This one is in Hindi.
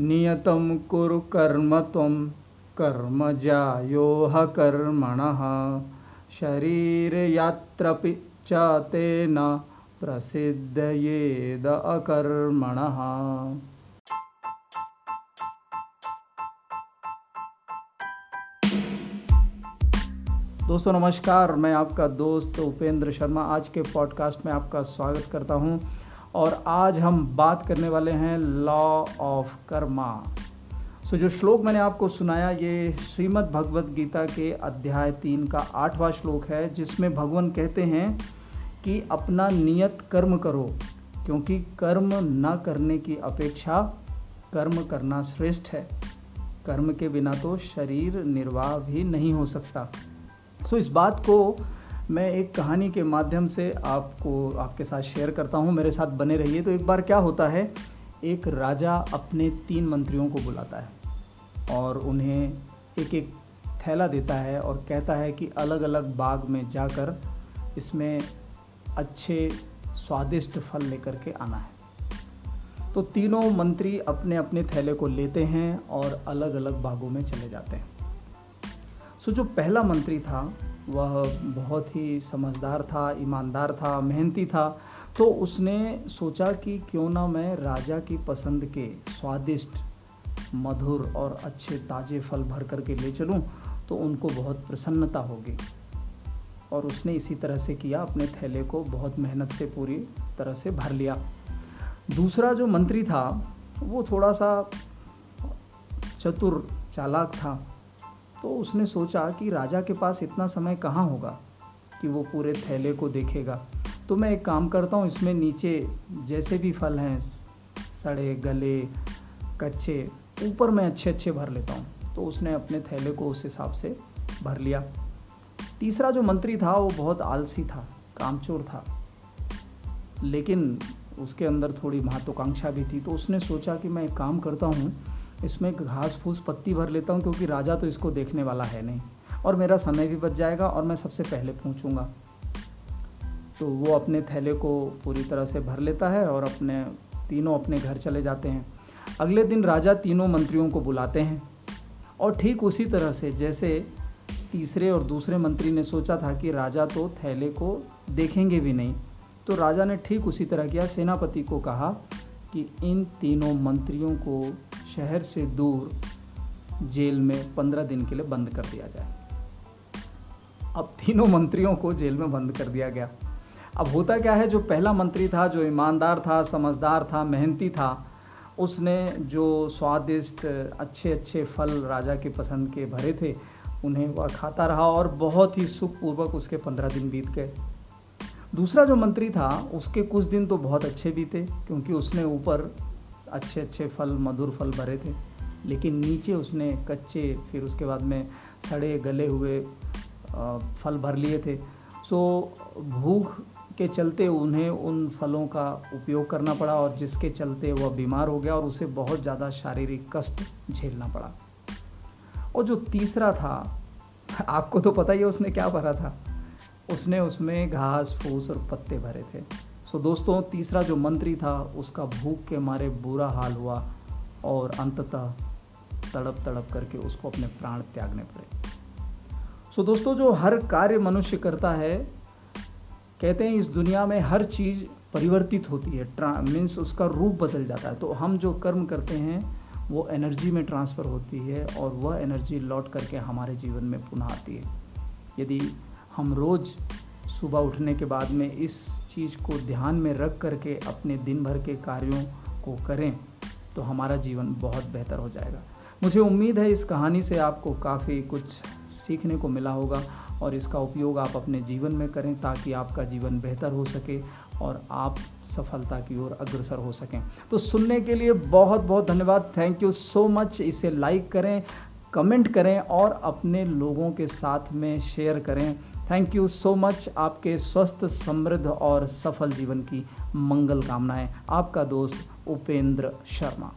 नियतं कुरु कर्म त्वं कर्म ज्यायो कर्मणः। शरीरयात्रपि च तेन प्रसिद्धयेद अकर्मणः। दोस्तों, नमस्कार। मैं आपका दोस्त उपेंद्र शर्मा। आज के पॉडकास्ट में आपका स्वागत करता हूँ। और आज हम बात करने वाले हैं लॉ ऑफ़ कर्मा सो जो श्लोक मैंने आपको सुनाया ये श्रीमद् भगवत गीता के अध्याय तीन का आठवां श्लोक है जिसमें भगवान कहते हैं कि अपना नियत कर्म करो क्योंकि कर्म न करने की अपेक्षा कर्म करना श्रेष्ठ है। कर्म के बिना तो शरीर निर्वाह भी नहीं हो सकता। सो so, इस बात को मैं एक कहानी के माध्यम से आपको, आपके साथ शेयर करता हूँ, मेरे साथ बने रहिए। तो एक बार क्या होता है, एक राजा अपने तीन मंत्रियों को बुलाता है और उन्हें एक एक थैला देता है और कहता है कि अलग अलग बाग में जाकर इसमें अच्छे स्वादिष्ट फल लेकर के आना है। तो तीनों मंत्री अपने अपने थैले को लेते हैं और अलग अलग बागों में चले जाते हैं। सो जो पहला मंत्री था वह बहुत ही समझदार था, ईमानदार था, मेहनती था। तो उसने सोचा कि क्यों ना मैं राजा की पसंद के स्वादिष्ट, मधुर और अच्छे ताज़े फल भर कर के ले चलूँ तो उनको बहुत प्रसन्नता होगी। और उसने इसी तरह से किया, अपने थैले को बहुत मेहनत से पूरी तरह से भर लिया। दूसरा जो मंत्री था, वो थोड़ा सा चतुर, चालाक था। तो उसने सोचा कि राजा के पास इतना समय कहाँ होगा कि वो पूरे थैले को देखेगा। तो मैं एक काम करता हूँ, इसमें नीचे जैसे भी फल हैं, सड़े, गले, कच्चे, ऊपर मैं अच्छे अच्छे भर लेता हूँ। तो उसने अपने थैले को उस हिसाब से भर लिया। तीसरा जो मंत्री था, वो बहुत आलसी था, कामचोर था। लेकिन उसके अंदर थोड़ी महत्वाकांक्षा भी थी। तो उसने सोचा कि मैं एक काम करता हूँ इसमें घास फूस पत्ती भर लेता हूँ क्योंकि राजा तो इसको देखने वाला है नहीं। और मेरा समय भी बच जाएगा और मैं सबसे पहले पहुँचूँगा तो वो अपने थैले को पूरी तरह से भर लेता है और अपने तीनों अपने घर चले जाते हैं। अगले दिन राजा तीनों मंत्रियों को बुलाते हैं। और ठीक उसी तरह से जैसे तीसरे और दूसरे मंत्री ने सोचा था कि राजा तो थैले को देखेंगे भी नहीं तो राजा ने ठीक उसी तरह किया। सेनापति को कहा कि इन तीनों मंत्रियों को शहर से दूर जेल में पंद्रह दिन के लिए बंद कर दिया जाए। अब तीनों मंत्रियों को जेल में बंद कर दिया गया। अब होता क्या है, जो पहला मंत्री था, जो ईमानदार था, समझदार था, मेहनती था, उसने जो स्वादिष्ट अच्छे अच्छे फल राजा के पसंद के भरे थे, उन्हें वह खाता रहा और बहुत ही सुखपूर्वक उसके पंद्रह दिन बीत गए। दूसरा जो मंत्री था, उसके कुछ दिन तो बहुत अच्छे बीते, क्योंकि उसने ऊपर अच्छे अच्छे फल, मधुर फल भरे थे। लेकिन नीचे उसने कच्चे, फिर उसके बाद में सड़े, गले हुए फल भर लिए थे। सो, भूख के चलते उन्हें उन फलों का उपयोग करना पड़ा और जिसके चलते वह बीमार हो गया और उसे बहुत ज़्यादा शारीरिक कष्ट झेलना पड़ा। और जो तीसरा था, आपको तो पता ही है उसने क्या भरा था? उसने उसमें घास, फूस और पत्ते भरे थे। सो दोस्तों, तीसरा जो मंत्री था, उसका भूख के मारे बुरा हाल हुआ और अंततः तड़प तड़प करके उसको अपने प्राण त्यागने पड़े। सो दोस्तों, जो हर कार्य मनुष्य करता है, कहते हैं इस दुनिया में हर चीज़ परिवर्तित होती है मीन्स उसका रूप बदल जाता है। तो हम जो कर्म करते हैं, वो एनर्जी में ट्रांसफ़र होती है और वह एनर्जी लौट करके हमारे जीवन में पुनः आती है। यदि हम रोज़ सुबह उठने के बाद में इस चीज़ को ध्यान में रख करके अपने दिन भर के कार्यों को करें तो हमारा जीवन बहुत बेहतर हो जाएगा। मुझे उम्मीद है इस कहानी से आपको काफ़ी कुछ सीखने को मिला होगा और इसका उपयोग आप अपने जीवन में करें ताकि आपका जीवन बेहतर हो सके और आप सफलता की ओर अग्रसर हो सकें। तो सुनने के लिए बहुत बहुत धन्यवाद। थैंक यू सो मच इसे लाइक करें कमेंट करें और अपने लोगों के साथ में शेयर करें। थैंक यू सो मच आपके स्वस्थ, समृद्ध और सफल जीवन की मंगल कामनाएँ। आपका दोस्त उपेंद्र शर्मा।